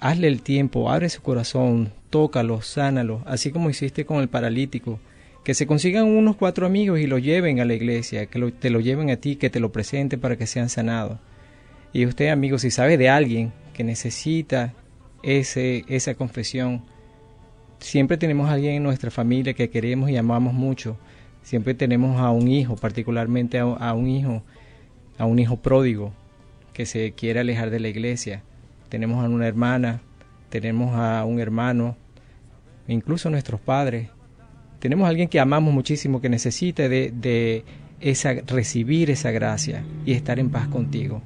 hazle el tiempo, abre su corazón, tócalo, sánalo, así como hiciste con el paralítico. Que se consigan unos cuatro amigos y lo lleven a la iglesia, que lo- te lo lleven a ti, que te lo presenten para que sean sanados. Y usted, amigo, si sabe de alguien que necesita ese, esa confesión, siempre tenemos a alguien en nuestra familia que queremos y amamos mucho. Siempre tenemos a un hijo, particularmente a, un hijo, a un hijo pródigo que se quiere alejar de la iglesia. Tenemos a una hermana, tenemos a un hermano, incluso nuestros padres. Tenemos a alguien que amamos muchísimo, que necesita de, de esa, recibir esa gracia y estar en paz contigo.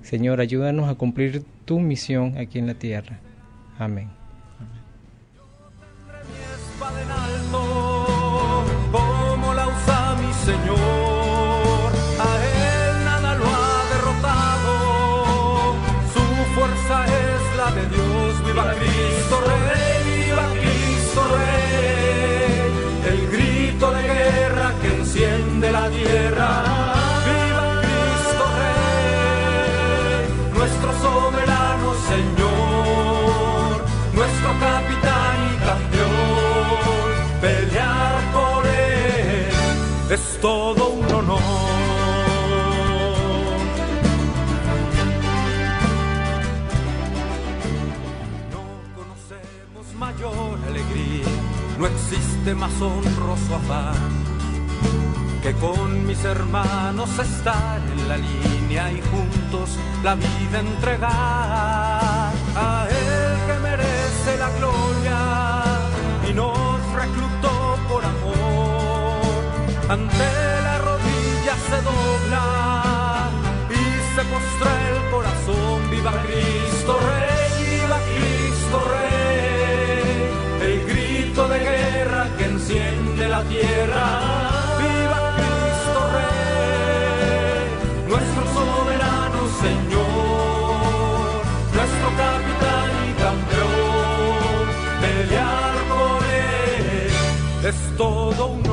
Señor, ayúdanos a cumplir tu misión aquí en la tierra. Amén. Señor. Existe más honroso afán que con mis hermanos estar en la línea y juntos la vida entregar a Él que merece la gloria y nos reclutó por amor. Ante la rodilla se dobla y se postra el corazón. Viva Cristo Viva Cristo Rey, nuestro soberano Señor, nuestro capitán y campeón. Pelear por él es todo un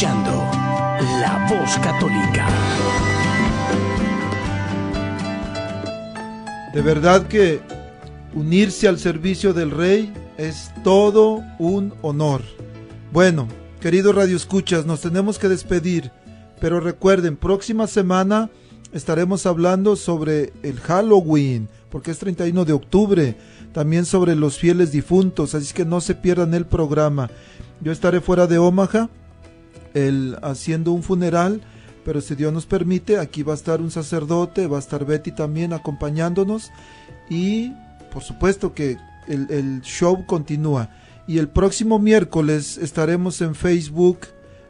La Voz Católica. De verdad que unirse al servicio del Rey es todo un honor. Bueno, queridos radioescuchas, nos tenemos que despedir, pero recuerden, próxima semana estaremos hablando sobre el Halloween, porque es 31 de octubre, también sobre los fieles difuntos, así que no se pierdan el programa. Yo estaré fuera de Omaha, el, haciendo un funeral, pero si Dios nos permite, aquí va a estar un sacerdote, va a estar Betty también acompañándonos y por supuesto que el, show continúa. Y el próximo miércoles estaremos en Facebook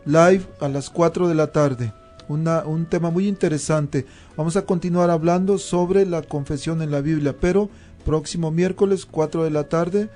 Live a las 4 de la tarde. Un tema muy interesante. Vamos a continuar hablando sobre la confesión en la Biblia, pero próximo miércoles 4 de la tarde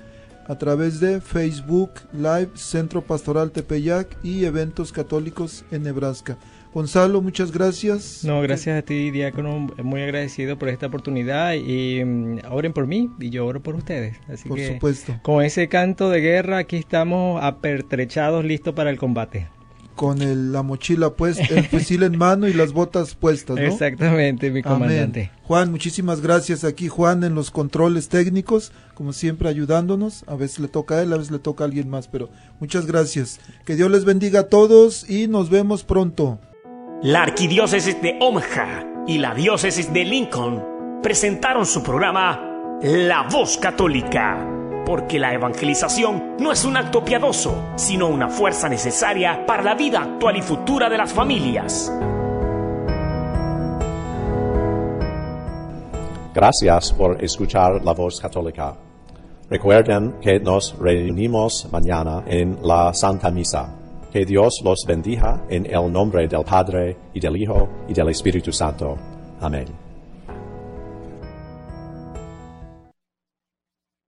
a través de Facebook Live Centro Pastoral Tepeyac y eventos católicos en Nebraska. Gonzalo, muchas gracias. No, gracias a ti, Diácono. Muy agradecido por esta oportunidad y mm, oren por mí y yo oro por ustedes. Así Por que, supuesto. Con ese canto de guerra, aquí estamos apertrechados, listos para el combate. Con el- la mochila puesta, el <laughs> fusil en mano y las botas puestas, ¿no? Exactamente, mi comandante. Amén. Juan, muchísimas gracias. Aquí Juan en los controles técnicos, como siempre ayudándonos. A veces le toca a él, a veces le toca a alguien más, pero muchas gracias. Que Dios les bendiga a todos y nos vemos pronto. La arquidiócesis de Omaha y la diócesis de Lincoln presentaron su programa La Voz Católica, porque la evangelización no es un acto piadoso, sino una fuerza necesaria para la vida actual y futura de las familias. Gracias por escuchar la voz católica. Recuerden que nos reunimos mañana en la Santa Misa. Que Dios los bendiga en el nombre del Padre y del Hijo y del Espíritu Santo. Amén.